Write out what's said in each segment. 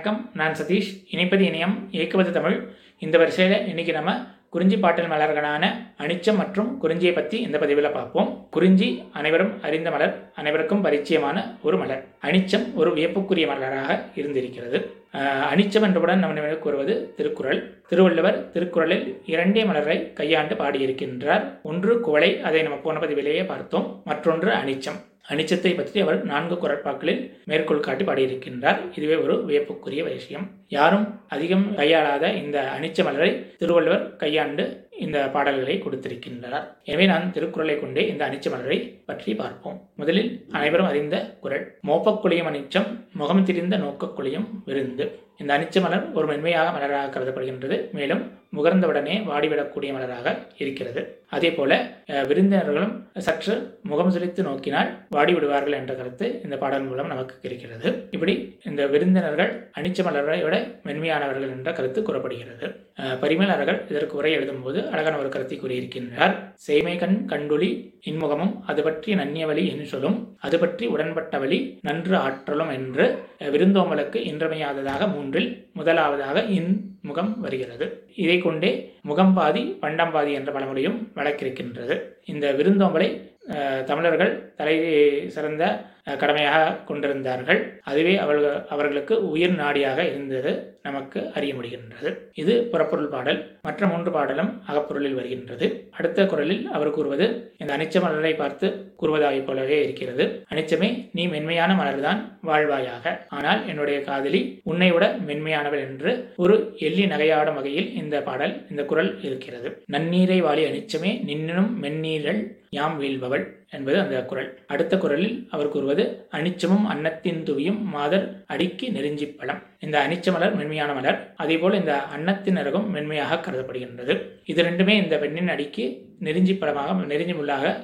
வணக்கம் நான் சதீஷ். இணைப்பது இணையம் இயக்குவது தமிழ். இந்த வரிசையில் இன்னைக்கு நம்ம குறிஞ்சி பாட்டல் மலர்களான அனிச்சம் மற்றும் குறிஞ்சியை பற்றி இந்த பதிவில் பார்ப்போம். குறிஞ்சி அனைவரும் அறிந்த மலர் அனைவருக்கும் பரிச்சயமான ஒரு மலர். அனிச்சம் ஒரு வியப்புக்குரிய மலராக இருந்திருக்கிறது. அனிச்சம் என்றவுடன் நம்ம நினைவு கூறுவது திருக்குறள். திருவள்ளுவர் திருக்குறளில் இரண்டே மலரை கையாண்டு பாடியிருக்கின்றார். ஒன்று குவளை அதை நம்ம போன பதிவிலேயே பார்த்தோம். மற்றொன்று அனிச்சம். அனிச்சத்தை பற்றி அவர் நான்கு குரட்பாக்களில் மேற்கோள் காட்டி பாடியிருக்கின்றார். இதுவே ஒரு வியப்புக்குரிய விஷயம். யாரும் அதிகம் கையாளாத இந்த அனிச்ச மலரை திருவள்ளுவர் கையாண்டு இந்த பாடல்களை கொடுத்திருக்கின்றார். எனவே நான் திருக்குறளை கொண்டே இந்த அனிச்ச மலரை பற்றி பார்ப்போம். முதலில் அனைவரும் அறிந்த குரல். மோப்பக்குழியும் அனிச்சம் முகம் திரிந்த நோக்கக்குழியும் விருந்து. இந்த அனிச்ச மலர் ஒரு மென்மையாக மலராக கருதப்படுகின்றது. மேலும் முகர்ந்தவுடனே வாடிவிடக்கூடிய மலராக இருக்கிறது. அதே போல விருந்தினர்களும் சற்று முகம் சுழித்து நோக்கினால் வாடி விடுவார்கள் என்ற கருத்து இந்த பாடல் மூலம் நமக்கு இருக்கிறது. இப்படி இந்த விருந்தினர்கள் அனிச்ச மலரை விட மென்மையானவர்கள் என்ற கருத்து கூறப்படுகிறது. அஹ், இதற்கு உரை எழுதும்போது அழகான ஒரு கருத்தை கூறியிருக்கின்றார். செய்மை கண் கண்டுளி இன்முகமும் அது பற்றி நன்னிய வழி என்று சொல்லும். அது பற்றி உடன்பட்ட வழி நன்று ஆற்றலும் என்று விருந்தோமலுக்கு விருந்தோம்பலுக்கு மூன்றில் முதலாவதாக இன் முகம் வருகிறது. இதை கொண்டே முகம் பாதி பண்டம் பாதி என்ற பழமொழியும் வழக்கிருக்கின்றது இந்த விருந்தோம்பலை தமிழர்கள் தலை சிறந்த கடமையாக கொண்டிருந்தார்கள். அதுவே அவர்கள் அவர்களுக்கு உயிர் நாடியாக இருந்தது நமக்கு அறிய முடிகின்றது. இது புறப்பொருள் பாடல். மற்ற மூன்று பாடலும் அகப்பொருளில் வருகின்றது. அடுத்த குரலில் அவர் கூறுவது இந்த அனிச்ச மலரை பார்த்து கூறுவதாகப் போலவே இருக்கிறது. அனிச்சமே நீ மென்மையான மலர்தான் வாழ்வாயாக. ஆனால் என்னுடைய காதலி உன்னை விட மென்மையானவள் என்று ஒரு எள்ளி நகையாடும் வகையில் இந்த பாடல் இந்த குரல் இருக்கிறது. நன்னீரை வாழி அனிச்சமே நின்னும் மென்னீரல் யாம் வீழ்பவள். என்பது அந்த குரல். அடுத்த குரலில் அவர் கூறுவது அனிச்சமும் அன்னத்தின் துவியும் மாதர் அடிக்கு நெருஞ்சி பழம். இந்த அனிச்ச மலர் மென்மையான மலர். அதேபோல் இந்த அன்னத்தின் அருகும் மென்மையாக கருதப்படுகின்றது. இது ரெண்டுமே இந்த பெண்ணின் அடிக்கு நெருஞ்சி பழமாக நெருஞ்சி முள்ளாக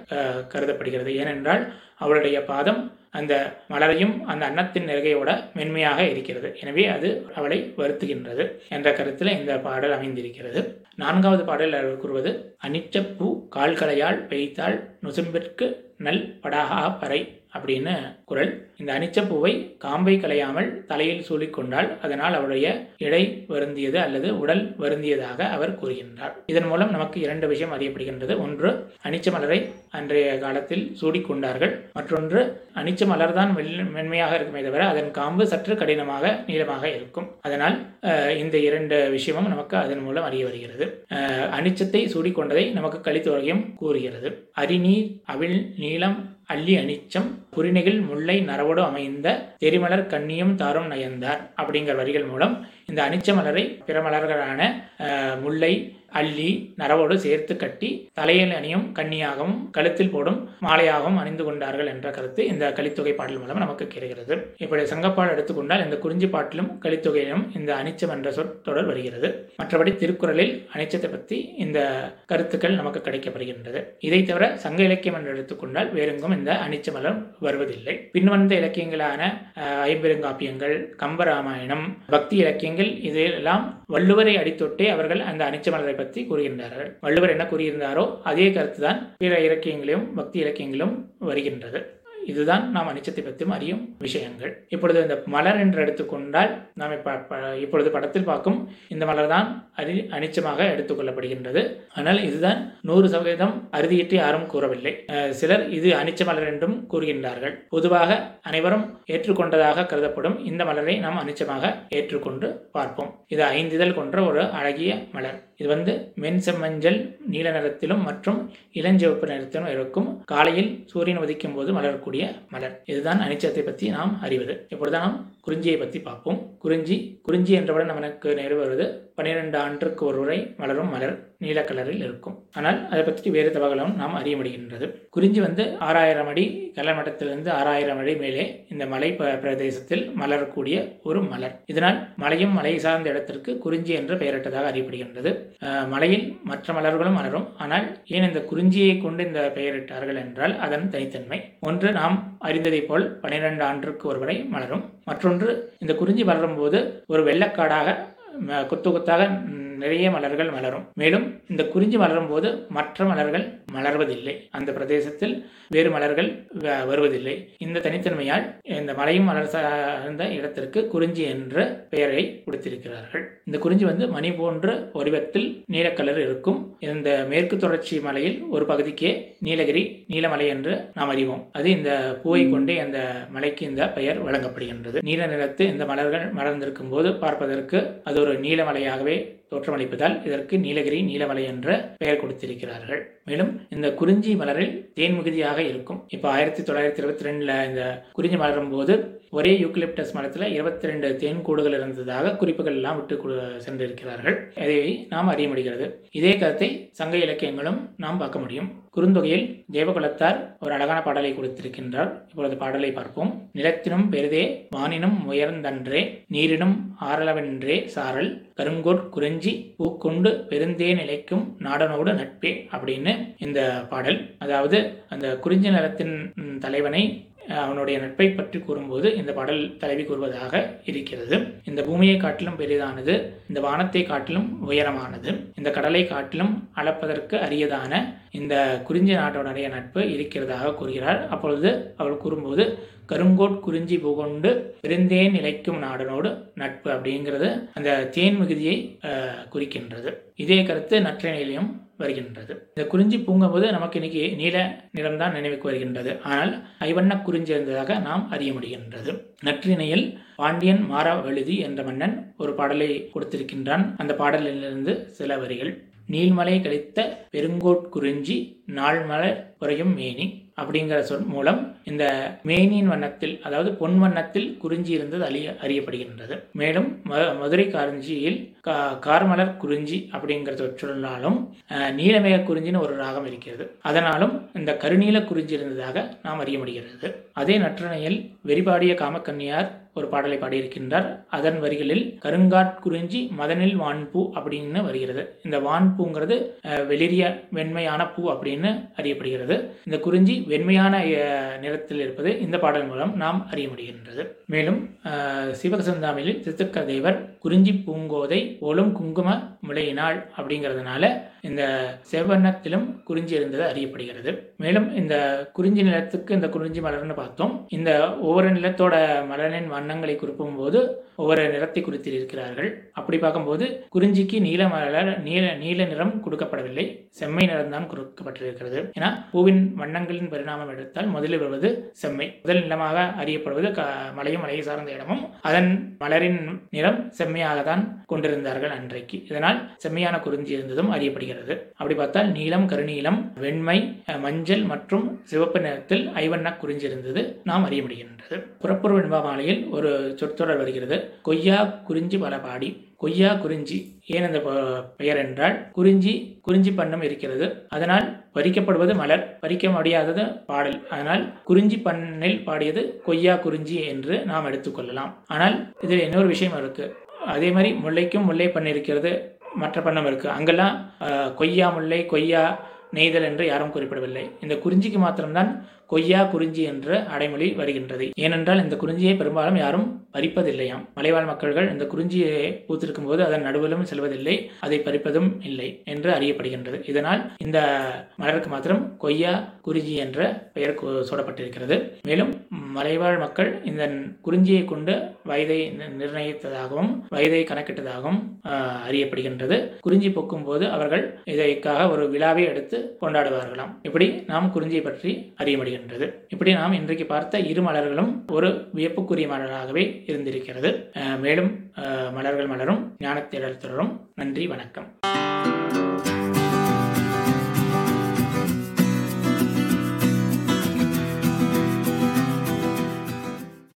கருதப்படுகிறது. ஏனென்றால் அவளுடைய பாதம் அந்த மலரையும் அந்த அன்னத்தின் நெருகையோட மென்மையாக இருக்கிறது. எனவே அது அவளை வருத்துகின்றது என்ற கருத்தில் இந்த பாடல் அமைந்திருக்கிறது. நான்காவது பாடல் அவர் கூறுவது அனிச்சப்பூ கால்களையால் பெய்தால் நுசும்பிற்கு நல் படாகா பறை அப்படின்னு குரல். இந்த அனிச்சப்பூவை காம்பை களையாமல் தலையில் சூழிக்கொண்டால் அதனால் அவருடைய இடை வருந்தியது அல்லது உடல் வருந்தியதாக அவர் கூறுகின்றார். இதன் மூலம் நமக்கு இரண்டு விஷயம் அறியப்படுகின்றது. ஒன்று அனிச்ச மலரை அன்றைய காலத்தில் சூடிக்கொண்டார்கள். மற்றொன்று அனிச்ச மலர் தான் மென்மையாக இருக்குமே தவிர அதன் காம்பு சற்று கடினமாக நீளமாக இருக்கும். அதனால் இந்த இரண்டு விஷயமும் நமக்கு அதன் மூலம் அறிய வருகிறது. அனிச்சத்தை சூடிக்கொண்டதை நமக்கு கலித்துவகையும் கூறுகிறது. அரிநீர் அவிழ் நீளம் அள்ளி அனிச்சம் குறிநெகில் முல்லை நரவோடு அமைந்த தெரிமலர் கண்ணியும் தாரும் நயந்தார் அப்படிங்கிற வரிகள் மூலம் இந்த அனிச்ச மலரை பிற மலர்களான முல்லை அள்ளி நரவோடு சேர்த்து கட்டி தலையில் அணியும் கன்னியாகவும் கழுத்தில் போடும் மாலையாகவும் அணிந்து கொண்டார்கள் என்ற கருத்து இந்த கலித்தொகை பாடல் மூலம் நமக்கு கிடைக்கிறது இப்படி சங்கப்பாடல் எடுத்துக்கொண்டால் இந்த குறிஞ்சி பாட்டிலும் கலித்தொகையிலும் இந்த அனிச்சம் என்ற சொற்றொடர் வருகிறது. மற்றபடி திருக்குறளில் அனிச்சத்தை பற்றி இந்த கருத்துக்கள் நமக்கு கிடைக்கப்படுகின்றது. இதை தவிர சங்க இலக்கியம் என்று எடுத்துக்கொண்டால் வேறெங்கும் இந்த அனிச்சமலம் வருவதில்லை. பின்வந்த இலக்கியங்களான ஐம்பெருங்காப்பியங்கள் கம்பராமாயணம் பக்தி இலக்கியங்கள் இதையெல்லாம் வள்ளுவரை அடித்தொட்டே அவர்கள் அந்த அனிச்ச பற்றி பற்றி கூறுகின்றார்கள். வள்ளுவர் என்ன கூறியிருந்தாரோ அதே கருத்துதான் பிற இலக்கியங்களிலும் பக்தி இலக்கியங்களிலும் வருகின்றது. இதுதான் நாம் அனிச்சத்தை பற்றியும் அறியும் விஷயங்கள். இப்பொழுது இந்த மலர் என்று எடுத்துக்கொண்டால் நாம் இப்ப ப- இப்பொழுது படத்தில் பார்க்கும் இந்த மலர் தான் அரி அனிச்சமாக எடுத்துக்கொள்ளப்படுகின்றது. ஆனால் இதுதான் நூறு சதவீதம் அறுதியிட்டு யாரும் கூறவில்லை. சிலர் இது அனிச்ச மலர் என்றும் கூறுகின்றார்கள். பொதுவாக அனைவரும் ஏற்றுக்கொண்டதாக கருதப்படும் இந்த மலரை நாம் அனிச்சமாக ஏற்றுக்கொண்டு பார்ப்போம். இது ஐந்திதழ் கொன்ற ஒரு அழகிய மலர். இது வந்து மென் செம்மஞ்சள் நீல நிறத்திலும் மற்றும் இளஞ்சிவப்பு நிறத்திலும் இருக்கும். காலையில் சூரியன் உதிக்கும் போது மலரக்கூடிய மலர். இதுதான் அனிச்சத்தை பற்றி நாம் அறிவது. இப்பொழுது நாம் குறிஞ்சியை பற்றி பார்ப்போம். குறிஞ்சி குறிஞ்சி என்றவுடன் நமக்கு நேரு வருவது பன்னிரெண்டு ஆண்டுக்கு ஒரு உரை மலரும் மலர் நீல கலரில் இருக்கும். ஆனால் அதை பற்றி வேறு தகவலும் நாம் அறிய முடிகின்றது. குறிஞ்சி வந்து ஆறாயிரம் அடி கலமட்டத்திலிருந்து ஆறாயிரம் அடி மேலே இந்த மலை ப- பிரதேசத்தில் மலரக்கூடிய ஒரு மலர். இதனால் மலையும் மலை சார்ந்த இடத்திற்கு குறிஞ்சி என்று பெயரிட்டதாக அறியப்படுகின்றது. மலையில் மற்ற மலர்களும் மலரும். ஆனால் ஏன் இந்த குறிஞ்சியை கொண்டு இந்த பெயரிட்டார்கள் என்றால் அதன் தனித்தன்மை. ஒன்று நாம் அறிந்ததைப் போல் பன்னிரண்டு ஆண்டுக்கு ஒருவரை மலரும். மற்றொன்று இந்த குறிஞ்சி வளரும் போது ஒரு வெள்ளக்காடாக கொத்து கொத்தாக ம், நிறைய மலர்கள் மலரும். மேலும் இந்த குறிஞ்சி மலரும் போது மற்ற மலர்கள் மலர்வதில்லை. அந்த பிரதேசத்தில் வேறு மலர்கள் வ- வருவதில்லை. இந்த தனித்தன்மையால் இந்த மலையும் மலர் சார்ந்த இடத்திற்கு குறிஞ்சி என்ற பெயரை கொடுத்திருக்கிறார்கள். இந்த குறிஞ்சி வந்து மணி போன்ற வடிவத்தில் நீலக்கலர் இருக்கும். இந்த மேற்கு தொடர்ச்சி மலையில் ஒரு பகுதிக்கே நீலகிரி நீலமலை என்று நாம் அறிவோம். அது இந்த பூவை கொண்டே அந்த மலைக்கு இந்த பெயர் வழங்கப்படுகின்றது. நீல நிறத்து இந்த மலர்கள் மலர்ந்திருக்கும் போது பார்ப்பதற்கு அது ஒரு நீலமலையாகவே தோற்றமளிப்பதால் இதற்கு நீலகிரி நீலமலை என்ற பெயர் கொடுத்திருக்கிறார்கள். மேலும் இந்த குறிஞ்சி மலரில் தேன் மிகுதியாக இருக்கும். இப்போ ஆயிரத்தி தொள்ளாயிரத்தி இருபத்தி ரெண்டுல இந்த குறிஞ்சி மலரும் போது ஒரே யூக்லிப்டஸ் மரத்தில் இருபத்தி ரெண்டு தேன் கூடுகள் இருந்ததாக குறிப்புகள் எல்லாம் விட்டு சென்றிருக்கிறார்கள். அதை நாம் அறிய முடிகிறது. இதே கருத்தை சங்க இலக்கியங்களும் நாம் பார்க்க முடியும். குறுந்தொகையில் தேவகுலத்தார் ஒரு அழகான பாடலை கொடுத்திருக்கின்றார். இப்பொழுது பாடலை பார்ப்போம். நிலத்தினும் பெரிதே வானினும் உயர்ந்தன்றே நீரினும் ஆரளவென்றே சாரல் கருங்கோட் குறிஞ்சி பூக்கொண்டு பெருந்தே நிலைக்கும் நாடனோடு நட்பே அப்படின்னு இந்த பாடல். அதாவது அந்த குறிஞ்சி நிலத்தின் தலைவனை அவனுடைய நட்பை பற்றி கூறும்போது இந்த பாடல் தலைவி கூறுவதாக இருக்கிறது. இந்த பூமியை காட்டிலும் பெரிதானது இந்த வானத்தை காட்டிலும் உயரமானது இந்த கடலை காட்டிலும் அளப்பதற்கு அரியதான இந்த குறிஞ்சி நாட்டோடைய நட்பு இருக்கிறதாக கூறுகிறார். அப்பொழுது அவள் கூறும்போது கருங்கோட் குறிஞ்சி புகொண்டு பெருந்தேன் நிலைக்கும் நாடனோடு நட்பு அப்படிங்கிறது அந்த தேன் மிகுதியை குறிக்கின்றது. இதே கருத்து நற்றினையிலையும் வருகின்றது. இந்த குறிஞ்சி பூங்கும்போது நமக்கு இன்னைக்கு நீல நிறம்தான் நினைவுக்கு வருகின்றது. ஆனால் ஐவண்ண குறிஞ்சி இருந்ததாக நாம் அறிய முடிகின்றது. நற்றிணையில் பாண்டியன் மாராவெழுதி என்ற மன்னன் ஒரு பாடலை கொடுத்திருக்கின்றான். அந்த பாடலிலிருந்து சில வரிகள். நீள்மலை கழித்த பெருங்கோட் குறிஞ்சி நாள்மலர் குறையும் மேனி அப்படிங்கிற சொல் மூலம் இந்த மேனியின் வண்ணத்தில் அதாவது பொன் வண்ணத்தில் குறிஞ்சி இருந்தது அறிய அறியப்படுகின்றது. மேலும் ம- மதுரை காரஞ்சியில் கா கார்மலர் குறிஞ்சி அப்படிங்கிற சொல்லாலும் நீலமேக குறிஞ்சின்னு ஒரு ராகம் இருக்கிறது. அதனாலும் இந்த கருநீல குறிஞ்சி இருந்ததாக நாம் அறிய முடிகிறது. அதே நற்றணையில் வெறிபாடிய காமக்கன்னியார் ஒரு பாடலை பாடியிருக்கின்றார். அதன் வரிகளில் கருங்காட் குறிஞ்சி மதனில் வான்பூ அப்படின்னு வருகிறது. இந்த வான்பூங்கிறது வெளிரிய வெண்மையான பூ அப்படின்னு அறியப்படுகிறது. இந்த குறிஞ்சி வெண்மையான நிறத்தில் இருப்பது இந்த பாடல் மூலம் நாம் அறிய முடிகின்றது. மேலும் அஹ், சிவகசந்தாமியில் சித்துக்க தேவர் குறிஞ்சி பூங்கோதை ஒலும் குங்கும முளையினாள் அப்படிங்கிறதுனால இந்த செவ்வண்ணத்திலும் குறிஞ்சி இருந்தது அறியப்படுகிறது. மேலும் இந்த குறிஞ்சி நிலத்துக்கு இந்த குறிஞ்சி மலர்னு பார்த்தோம். இந்த ஒவ்வொரு நிலத்தோட மலரின் வண்ணங்களை குறிப்பும் போது ஒவ்வொரு நிறத்தை குறித்திருக்கிறார்கள். அப்படி பார்க்கும்போது குறிஞ்சிக்கு நீல மலர் நீல நீல நிறம் கொடுக்கப்படவில்லை. செம்மை நிறம் தான் கொடுக்கப்பட்டிருக்கிறது. ஏன்னா பூவின் வண்ணங்களின் பரிணாமம் எடுத்தால் முதலில் வருவது செம்மை. முதல் நிலமாக அறியப்படுவது க- மலையும் மலையை சார்ந்த இடமும் அதன் மலரின் நிறம் செம்மையாக தான் கொண்டிருந்தார்கள் அன்றைக்கு. இதனால் செம்மையான குறிஞ்சி இருந்ததும் அறியப்படுகிறது. அப்படி பார்த்தால் நீலம் கருநீலம் வெண்மை மஞ்சள் மற்றும் சிவப்பு நிறத்தில் ஐவண்ண குறிஞ்சி இருந்தது. நாம் அறிய முடிகின்றது. புறப்புற வெண்பா மாலையில் ஒரு சொற்றொடர் வருகிறது. கொய்யா குறிஞ்சி பல பாடி. கொய்யா குறிஞ்சி ஏன் அந்த பெயர் என்றால் குறிஞ்சி குறிஞ்சி பண்ணம் இருக்கிறது. அதனால் பறிக்கப்படுவது மலர் பறிக்க முடியாதது பாடல். அதனால் குறிஞ்சி பண்ணில் பாடியது கொய்யா குறிஞ்சி என்று நாம் எடுத்துக்கொள்ளலாம் ஆனால் இதில் இன்னொரு விஷயம் இருக்கு. அதே மாதிரி முல்லைக்கும் முல்லை பண்ண இருக்கிறது மற்ற பண்ணம் இருக்கு. அங்கெல்லாம் கொய்யா முல்லை கொய்யா நெய்தல் என்று யாரும் குறிப்பிடவில்லை. இந்த குறிஞ்சிக்கு மாத்திரம்தான் கொய்யா குறிஞ்சி என்ற அடைமொழி வருகின்றது. ஏனென்றால் இந்த குறிஞ்சியை பெரும்பாலும் யாரும் பறிப்பதில்லையாம். மலைவாழ் மக்கள்கள் இந்த குறிஞ்சியை பூத்திருக்கும் போது அதன் நடுவிலும் செல்வதில்லை அதை பறிப்பதும் இல்லை என்று அறியப்படுகின்றது. இதனால் இந்த மலருக்கு மாத்திரம் கொய்யா குறிஞ்சி என்ற பெயர் சூடப்பட்டிருக்கிறது மேலும் மலைவாழ் மக்கள் இந்த குறிஞ்சியை கொண்டு வயதை நி- நிர்ணயித்ததாகவும் வயதை கணக்கிட்டதாகவும் அறியப்படுகின்றது. குறிஞ்சி பூக்கும் போது அவர்கள் இதற்காக ஒரு விழாவை எடுத்து கொண்டாடுவார்களாம். இப்படி நாம் குறிஞ்சியை பற்றி அறிய முடியும் வருகின்றது இப்படி நாம் இன்றைக்கு பார்த்த இரு மலர்களும் ஒரு வியப்புக்குரிய மலராகவே இருந்திருக்கிறது. மேலும் மலர்கள் மலரும் ஞானத்தேடல் தொடரும். நன்றி வணக்கம்.